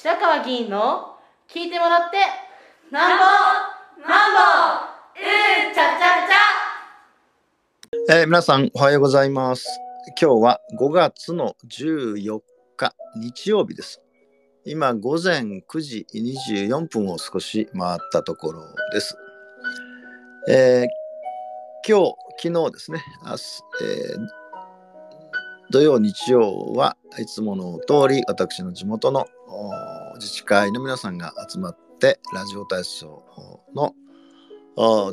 白川議員の聞いてもらってなんぼなんぼうんちゃちゃちゃ、えー、皆さんおはようございます。今日は5月の14日日曜日です。今午前9時24分を少し回ったところです、えー、今日昨日ですね。明日、えー土曜日曜はいつもの通り私の地元の自治会の皆さんが集まってラジオ体操の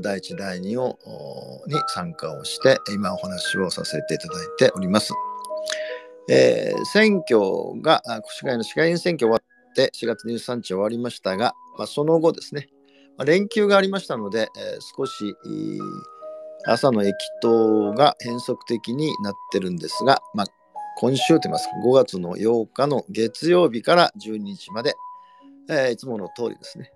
第1第2をに参加をして今お話をさせていただいております。えー、選挙が越谷の市会員選挙終わって4月23日終わりましたが、まあ、その後ですね、まあ、連休がありましたので、えー、少し朝の駅頭が変則的になってるんですが、まあ、今週と言いますか、5月の8日の月曜日から12日まで、えー、いつもの通りですね、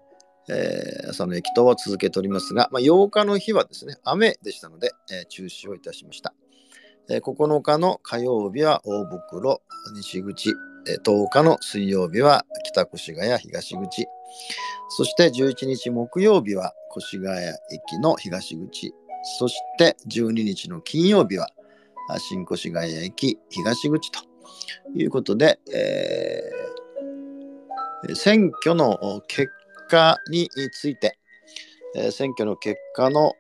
えー、朝の駅頭は続けておりますが、まあ、8日の日はですね、雨でしたので、えー、中止をいたしました。えー、9日の火曜日は大袋、西口、えー、10日の水曜日は北越谷、東口、そして11日木曜日は越谷駅の東口、そして12日の金曜日は新越谷駅東口ということで、えー、選挙の結果について、え、選挙の結果の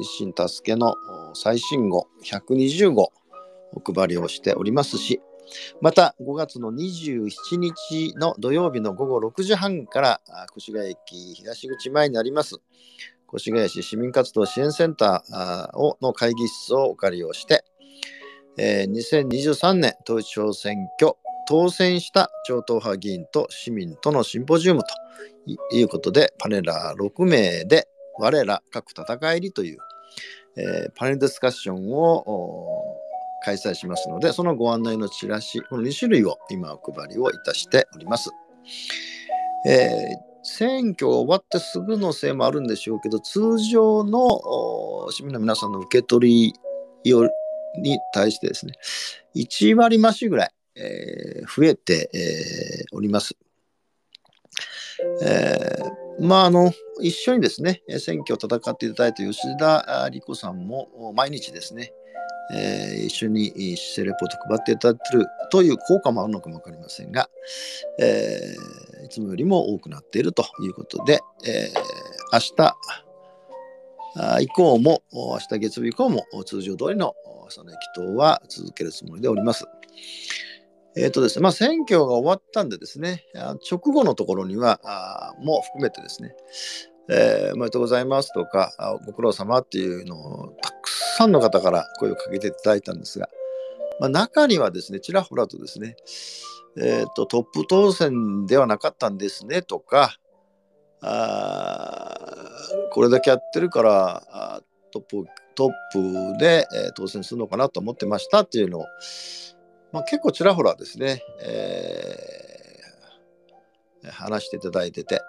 一心助けの最新号120号お配りをしておりますし、また5月の27日の土曜日の午後6時半から越谷駅東口前にあります越谷市市民活動支援センターの会議室をお借りをして、えー、2023年統一地方選挙当選した超党派議員と市民とのシンポジウムということでパネラー6名で我ら各戦いりという、えー、パネルディスカッションを開催しますのでそのご案内のチラシこの2種類を今お配りをいたしております。えー選挙終わってすぐのせいもあるんでしょうけど、通常の市民の皆さんの受け取りに対してですね、1割増しぐらい、えー、増えて、えー、おります。えー、まあ、あの、一緒にですね、選挙を戦っていただいた吉田理子さんも毎日ですね、えー、一緒に姿勢レポート配っていただいているという効果もあるのかも分かりませんが、えー、いつもよりも多くなっているということで、えー、明日以降も、明日月曜日以降も通常通りの朝の駅頭は続けるつもりでおります。えっ、ー、とですね、まあ、選挙が終わったんでですね、直後のところには、あも含めてですね、えー、おめでとうございますとか、ご苦労様っていうのをたくさんの方から声をかけていただいたんですが、まあ、中にはですね、ちらほらとですね、えーと、トップ当選ではなかったんですねとか、あこれだけやってるからトップトップで、え、当選するのかなと思ってましたっていうのを、まあ、結構ちらほらですね、えー、話していただいてて、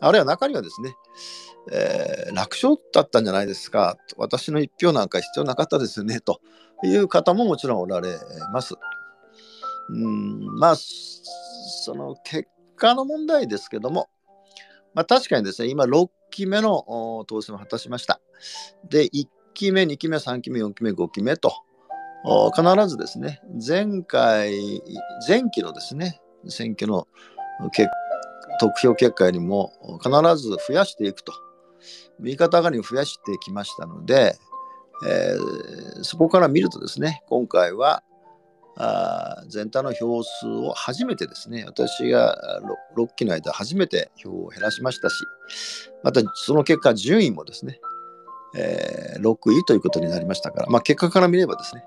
あるいは中にはですね、えー、楽勝だったんじゃないですか、私の一票なんか必要なかったですよね、という方ももちろんおられます。うんまあ、その結果の問題ですけども、まあ、確かにですね、今期目の当選を果たしました。で、1期目、2期目、3期目、4期目、5期目と、必ずですね、前回、前期のですね、選挙の結得票結果よりも必ず増やしていくと右肩上がりに増やしてきましたので、えー、そこから見るとですね今回はあ全体の票数を初めてですね。私が 6, 6期の間初めて票を減らしましたしまたその結果順位もですね、えー、6位ということになりましたから、まあ、結果から見ればですね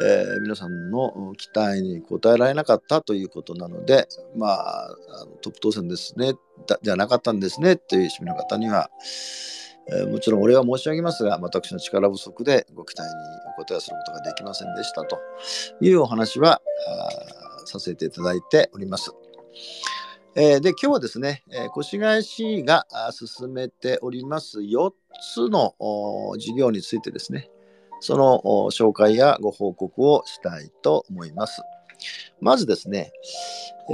えー、皆さんの期待に応えられなかったということなので、まあ、あのトップ当選ですねじゃなかったんですねという市民の方には、えー、もちろんお礼は申し上げますが、私の力不足でご期待にお答えすることができませんでしたというお話はさせていただいております。えー、で今日はですね、えー、越谷市が進めております4つの事業についてですね、その紹介やご報告をしたいと思います。まずですね、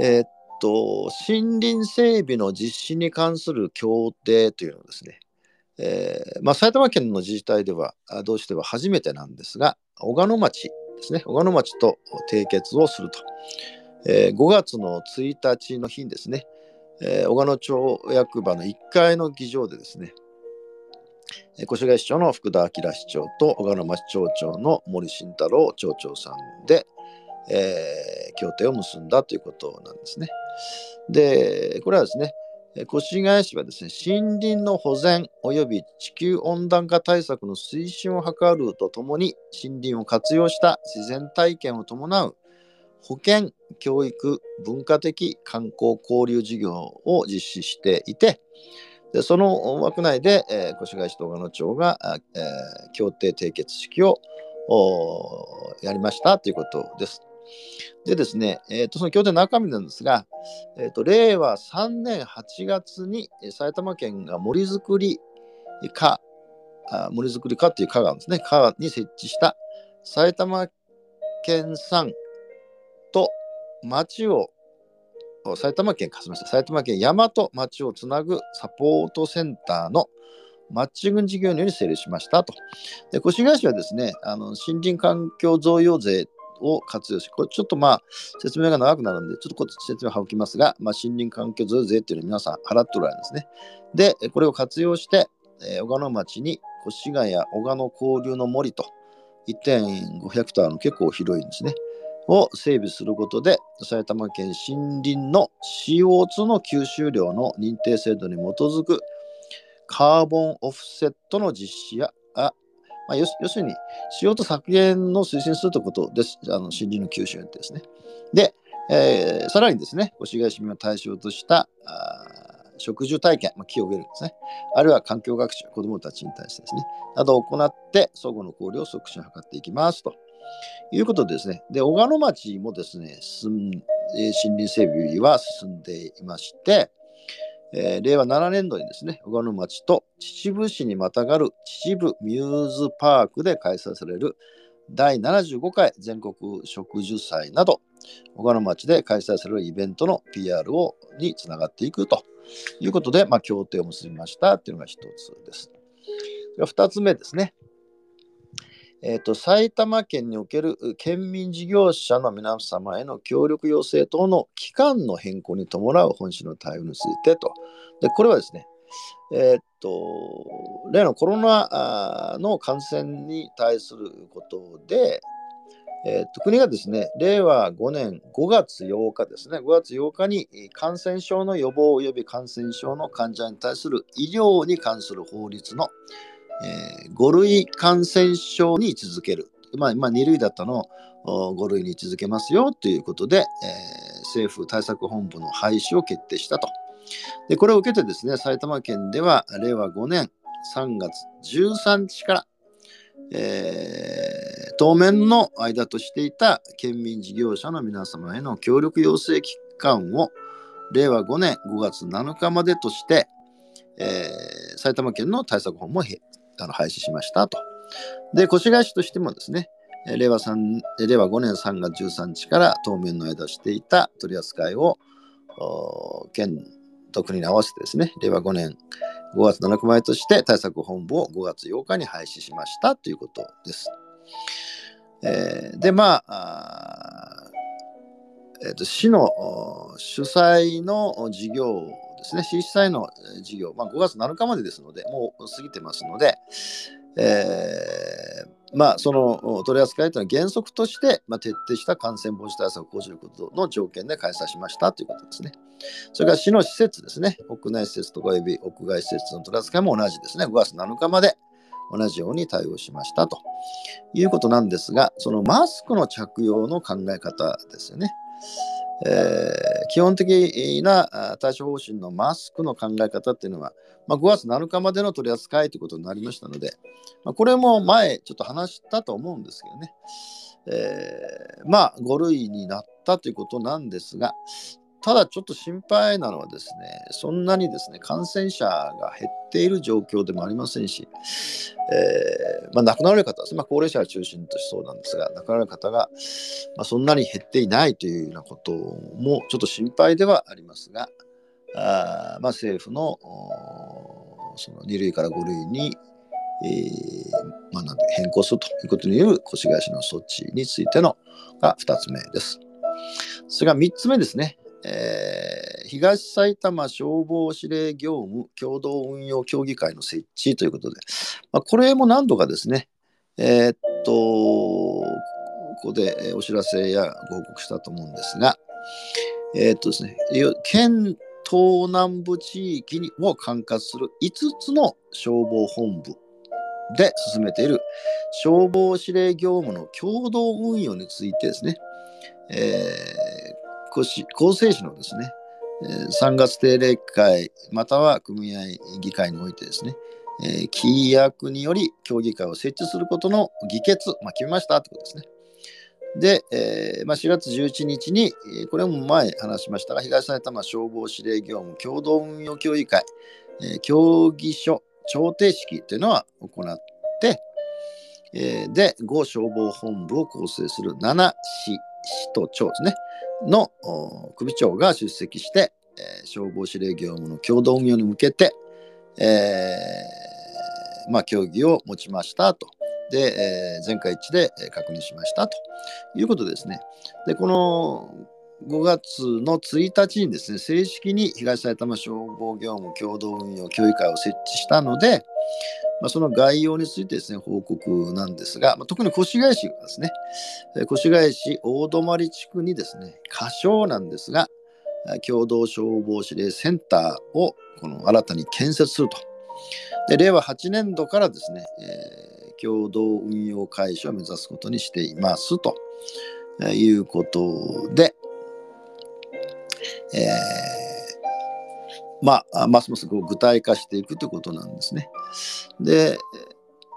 えー、っと、森林整備の実施に関する協定というのですね、えーまあ、埼玉県の自治体では、あ同しては初めてなんですが、小鹿野町ですね、小鹿野町と締結をすると。えー5月の1日の日にですね、えー小鹿野町役場の1階の議場でですね、え越谷市長の福田明市長と小鹿野町町長の森慎太郎町長さんで、えー協定を結んだということなんですね。で、これはですね、越谷市はですね、森林の保全及び地球温暖化対策の推進を図るとともに、森林を活用した自然体験を伴う保健、教育、文化的観光交流事業を実施していて、でその枠内で、えー越谷市と小鹿野町が、えー協定締結式をやりましたということです。でですね、えーとその協定の中身なんですが、えーと令和3年8月に埼玉県が森づくり課、あ森づくり課という課があるんですね、課に設置した埼玉県産と町を埼玉県かすみません埼玉県山と町をつなぐサポートセンターのマッチング事業のように整理しましたと。で越谷市はですねあの森林環境贈与税を活用し、これちょっとまあ説明が長くなるんで、ちょっとこっち説明を省きますが、まあ、森林環境税っていうのを皆さん払っておられるんですね。で、これを活用して、えー小鹿野町に越谷小鹿野交流の森と1.5ヘクタールの結構広いんですね。を整備することで埼玉県森林の CO2 の吸収量の認定制度に基づくカーボンオフセットの実施や、まあ、要するに CO2 削減の推進するということです。あの森林の吸収ってですね。で、えーさらにですね越谷市民を対象としたあ植樹体験、まあ、木を植えるんですね。あるいは環境学習子どもたちに対してですね。などを行って相互の交流を促進を図っていきますと。いうことでですね、で小鹿野町もですね、進んえ森林整備は進んでいまして、えー令和7年度にですね、小鹿野町と秩父市にまたがる秩父ミューズパークで開催される第75回全国植樹祭など、小鹿野町で開催されるイベントの PR をにつながっていくということで、まあ、協定を結びましたっていうのが一つです。では二つ目ですね。えーと埼玉県における県民事業者の皆様への協力要請等の期間の変更に伴う本市の対応についてと。で、これはですね、えーと、例のコロナの感染に対することで、えーと国がですね、令和5年5月8日ですね、5月8日に感染症の予防及び感染症の患者に対する医療に関する法律のえー、5類感染症に位置づける。まあ、まあ、2類だったのを5類に位置づけますよということで、えー政府対策本部の廃止を決定したと。で、これを受けてですね、埼玉県では令和5年3月13日から、えー当面の間としていた県民事業者の皆様への協力要請期間を令和5年5月7日までとして、えー埼玉県の対策本もへあの廃止しましたと。で、越谷市としてもですね、令和3令和5年3月13日から当面の間していた取り扱いを県と国に合わせてですね、令和5年5月7日前として対策本部を5月8日に廃止しましたということです。えーで、まあ、えーと市の主催の事業ですね、市主催の事業、まあ、5月7日までですので、もう過ぎてますので、えーまあ、その取り扱いというのは原則として、まあ、徹底した感染防止対策を講じることの条件で開催しましたということですね。それから市の施設ですね、屋内施設とか及び屋外施設の取り扱いも同じですね、5月7日まで同じように対応しましたということなんですが、そのマスクの着用の考え方ですよね。えー基本的な対処方針のマスクの考え方っていうのは、まあ、5月7日までの取り扱いということになりましたので、まあ、これも前ちょっと話したと思うんですけどね、えーまあ5類になったということなんですが、ただちょっと心配なのはですね、そんなにですね、感染者が減っている状況でもありませんし、えーまあ、亡くなられる方です、まあ、高齢者を中心としそうなんですが、亡くなられる方が、まあ、そんなに減っていないというようなこともちょっと心配ではありますが、あまあ、政府のその2類から5類に、えーまあ、なん変更するということによる越谷市の措置についてのが2つ目です。それが3つ目ですね。えー、東埼玉消防司令業務共同運用協議会の設置ということで、まあ、これも何度かですね、えー、っと、ここでお知らせやご報告したと思うんですが、えー、っとですね、県東南部地域にを管轄する5つの消防本部で進めている消防司令業務の共同運用についてですね、えー厚生市のですね、3月定例会または組合議会においてですね、えー、規約により協議会を設置することの議決、まあ、決めましたということですね。で、えーまあ、4月11日に、これも前話しましたが、東埼玉消防司令業務共同運用協議会、えー、協議書調停式というのは行って、え、で、5消防本部を構成する7市、市と町ですね。の首長が出席して、えー、消防司令業務の共同運用に向けて、えー、まあ、協議を持ちましたと。で、えー、全会一致で確認しましたということですね。で、この5月の1日にですね、正式に東埼玉消防業務共同運用協議会を設置したので、まあ、その概要についてですね、報告なんですが、まあ、特に越谷市がですね、越谷市大泊地区にですね、仮称なんですが、共同消防司令センターをこの新たに建設すると。で令和8年度からですね、えー、共同運用開始を目指すことにしていますということで、えーまあ、ますます具体化していくということなんですね。で、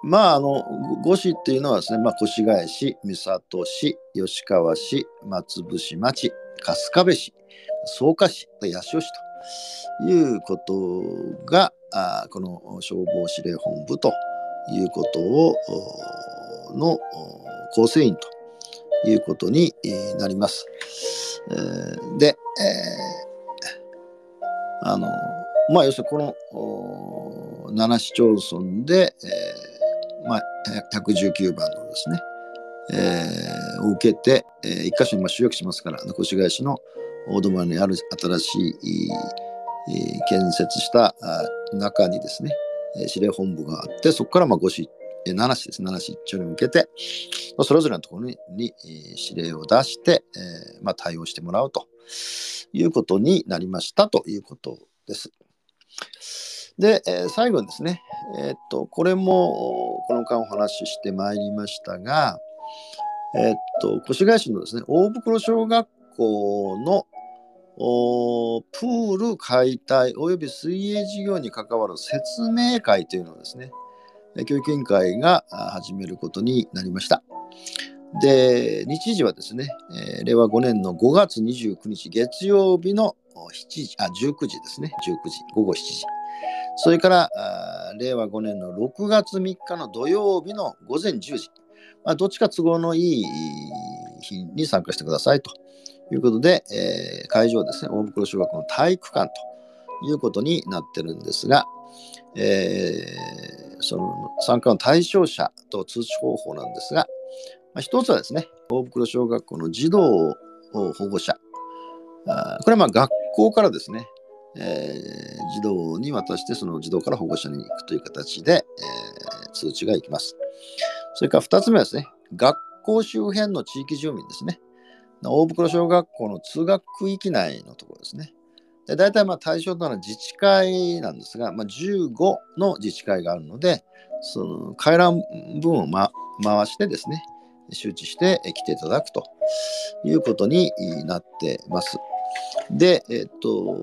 まあ、あの、五市っていうのはですね、まあ、越谷市、三郷市、吉川市、松伏町、春日部市、草加市、八潮市ということが、あこの消防司令本部ということを、の構成員ということになります。で、えーあの、まあ、要するにこの7市町村で、えー、まあ、119番のですね、えー、を受けて、えー、1箇所に集約しますから、越谷市の大泊にある新しい、えー、建設した中にですね、司令本部があって、そこからまあ5市、7市です、7市一丁に向けて、それぞれのところにに指令を出して、えーまあ、対応してもらうということになりましたということです。で、えー、最後にですね、えー、っと、これもこの間お話ししてまいりましたが、えー、っと、越谷市のですね、大袋小学校のプール解体及び水泳事業に関わる説明会というのをですね、教育委員会が始めることになりました。で、日時はですね、え、令和5年の5月29日月曜日の7時、あ、19時ですね、19時、午後7時。それから、令和5年の6月3日の土曜日の午前10時。まあ、どっちか都合のいい日に参加してくださいということで、えー、会場はですね、大袋小学校の体育館ということになってるんですが、えー、その参加の対象者と通知方法なんですが、まあ、一つはですね、大袋小学校の児童保護者。あこれはまあ学校からですね、えー、児童に渡して、その児童から保護者に行くという形で、えー、通知が行きます。それから2つ目はですね、学校周辺の地域住民ですね。大袋小学校の通学区域内のところですね。で大体まあ対象となる自治会なんですが、まあ、15の自治会があるので、その回覧分を、ま、回してですね、周知して来ていただくということになってます。で、えっと、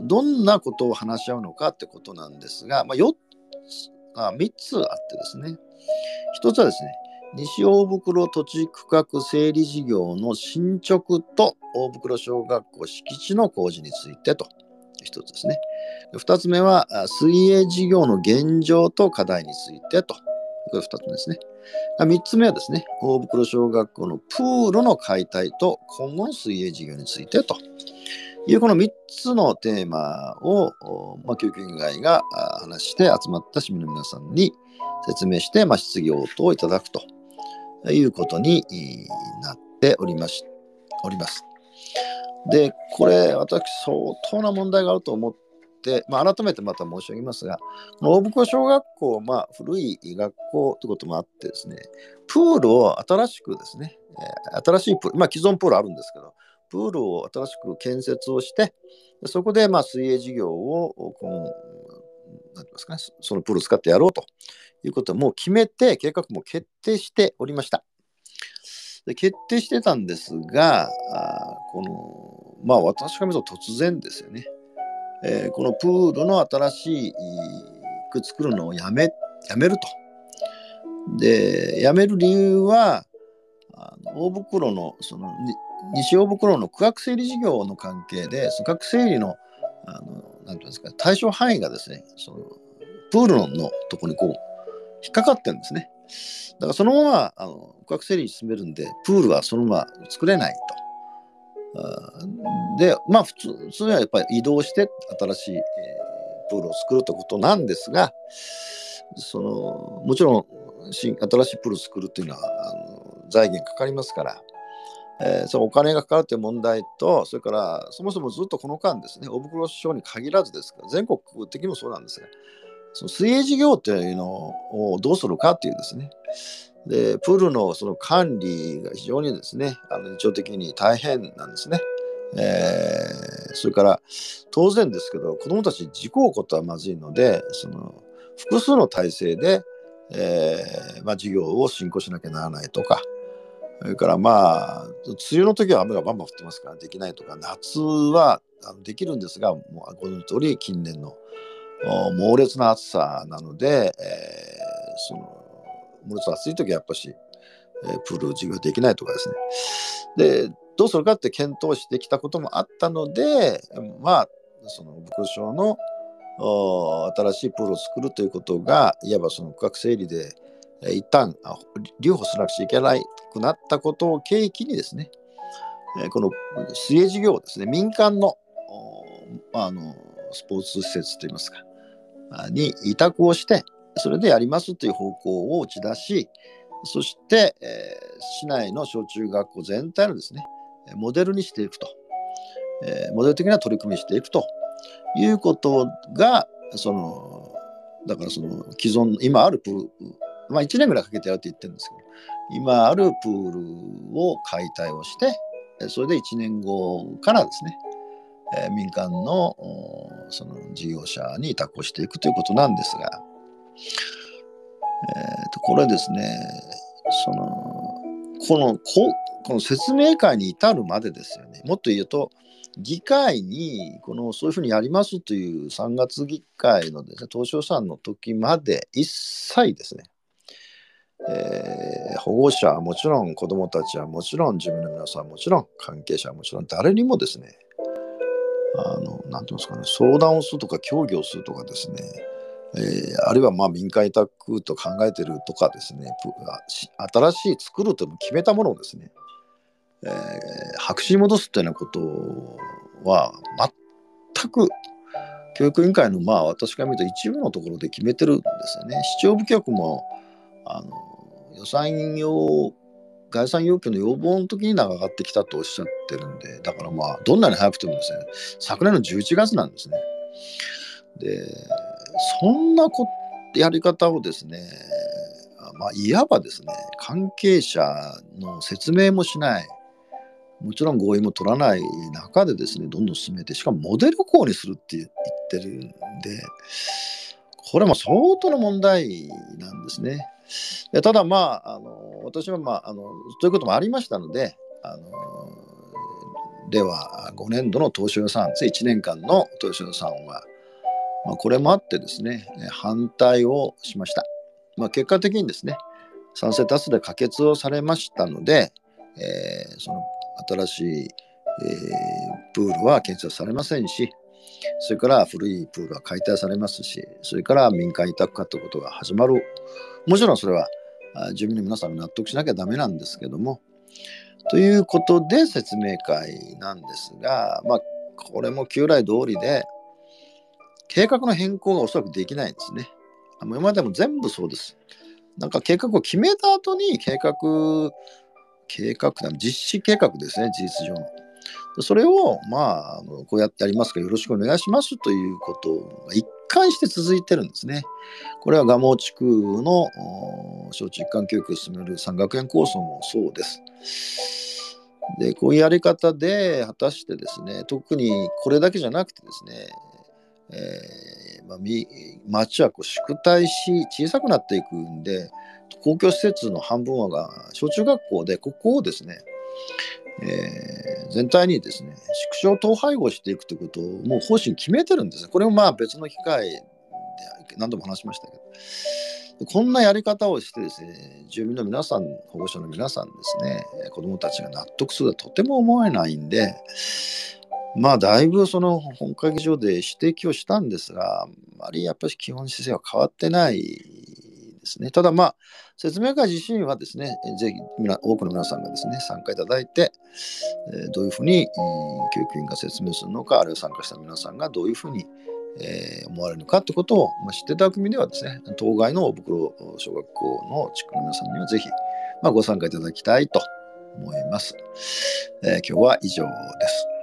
どんなことを話し合うのかってことなんですが、まあ、4つあ3つあってですね、1つはですね、西大袋土地区画整理事業の進捗と大袋小学校敷地の工事についてと一つですね。二つ目は水泳事業の現状と課題についてと。これ二つ目ですね。三つ目はですね、大袋小学校のプールの解体と今後の水泳事業についてというこの3つのテーマを、まあ、教育委員会が話して集まった市民の皆さんに説明して、まあ、質疑応答をいただくということになっておりましおります。で、これ、私、相当な問題があると思って、まあ、改めてまた申し上げますが、大袋小学校、まあ、古い学校ということもあってですね、プールを新しくですね、新しいプール、まあ、既存プールあるんですけど、プールを新しく建設をして、そこでまあ水泳事業をこのなんてますかね、そのプールを使ってやろうということをもう決めて、計画も決定しておりました。で決定してたんですが、あこの、まあ私から見ると突然ですよね。えー、このプールの新しいく作るのをやめやめると。で、やめる理由は、あの大袋のその西大袋の区画整理事業の関係で、区画整理のあのなんていうんですか対象範囲がですね、そのプールのとこにこう引っかかってるんですね。だからそのままあの区画整理に進めるんで、プールはそのまま作れないと。で、まあ普通普通にはやっぱり移動して新しい、えー、プールを作るということなんですが、そのもちろん新新しいプールを作るっていうのはあの財源かかりますから、えー、そのお金がかかるという問題と、それからそもそもずっとこの間ですね、大袋市長に限らずですが、全国的にもそうなんですが、その水泳事業というのをどうするかっていうですね、でプールのその管理が非常にですね、あの日常的に大変なんですね。えー、それから当然ですけど、子どもたち事故を起こったらまずいので、その複数の体制で、えーまあ、事業を進行しなきゃならないとか、それからまあ、梅雨の時は雨がバンバン降ってますからできないとか、夏はできるんですが、もうご存じ通り近年の猛烈な暑さなので、えー、その猛烈な暑い時はやっぱし、えー、プール授業できないとかですね。で、どうするかって検討してきたこともあったので、まあ、その副省の新しいプールを作るということが、いわばその区画整理で、一旦留保しなくちゃいけなくなったことを契機にですね、この水泳事業ですね、民間のあのスポーツ施設といいますか、に委託をして、それでやりますという方向を打ち出し、そして、え、市内の小中学校全体のですね、モデルにしていくと、え、モデル的な取り組みしていくと。いうことが、その、だからその既存、今あるプール、まあ1年ぐらいかけてやるって言ってるんですけど、今あるプールを解体をして、それで1年後からですね、え民間のその事業者に委託をしていくということなんですが、えー、とこれですねそのこのここの説明会に至るまでですよね。もっと言うと議会にこのそういうふうにやりますという3月議会のですね東証さんの時まで一切ですね。えー、保護者はもちろん子どもたちはもちろん自分の皆さんはもちろん関係者はもちろん誰にもですねあの、なんていうんですかね、相談をするとか、協議をするとかですね、えー、あるいはまあ民間委託と考えてるとかですね、新しい作ると決めたものをですね、えー、白紙に戻すというようなことは全く教育委員会のまあ私が見た一部のところで決めてるんですよね。市長部局もあの予算用概算要求の要望の時に上がってきたとおっしゃってるんで、だからまあ、どんなに早くてもですね、昨年の11月なんですね。で、そんなこやり方をですね、まあ、いわばですね、関係者の説明もしない、もちろん合意も取らない中でですね、どんどん進めて、しかもモデル校にするって言ってるんで、これも相当の問題なんですね。ただまあ、あの私は、まあ、あのということもありましたので、あのでは5年度の当初予算つい、1年間の当初予算は、まあ、これもあってですね、反対をしました。まあ、結果的にですね、賛成多数で可決をされましたので、えー、その新しい、えー、プールは建設されませんし、それから古いプールは解体されますし、それから民間委託化ということが始まる。もちろんそれは住民の皆さんが納得しなきゃダメなんですけども、ということで説明会なんですが、まあ、これも旧来通りで、計画の変更がおそらくできないんですね。今までも全部そうです。なんか計画を決めた後に計画、計画実施計画ですね、事実上の。それを、まあ、こうやってやりますからよろしくお願いしますということが一貫して続いてるんですね。これは蒲生地区の小中一貫教育を進める三学園構想もそうです。で、こういうやり方で果たしてですね、特にこれだけじゃなくてですね、えーまあ、町はこう縮大し小さくなっていくんで公共施設の半分はが小中学校でここをですね、えー、全体にですね縮小統廃合していくということをもう方針決めてるんですこれもまあ別の機会で何度も話しましたけど。こんなやり方をしてですね住民の皆さん保護者の皆さんですね子どもたちが納得するとはとても思えないんでまあ、だいぶその本会議場で指摘をしたんですが、あまりやっぱり基本姿勢は変わってないですね。ただまあ、説明会自身はですね、ぜひ多くの皆さんがですね、参加いただいて、えどういうふうに教育委員が説明するのか、あるいは参加した皆さんがどういうふうに、え思われるのかということを、ま知っていただく意味ではですね、当該の大袋小学校の地区の皆さんにはぜひ、まご参加いただきたいと思います。えー、今日は以上です。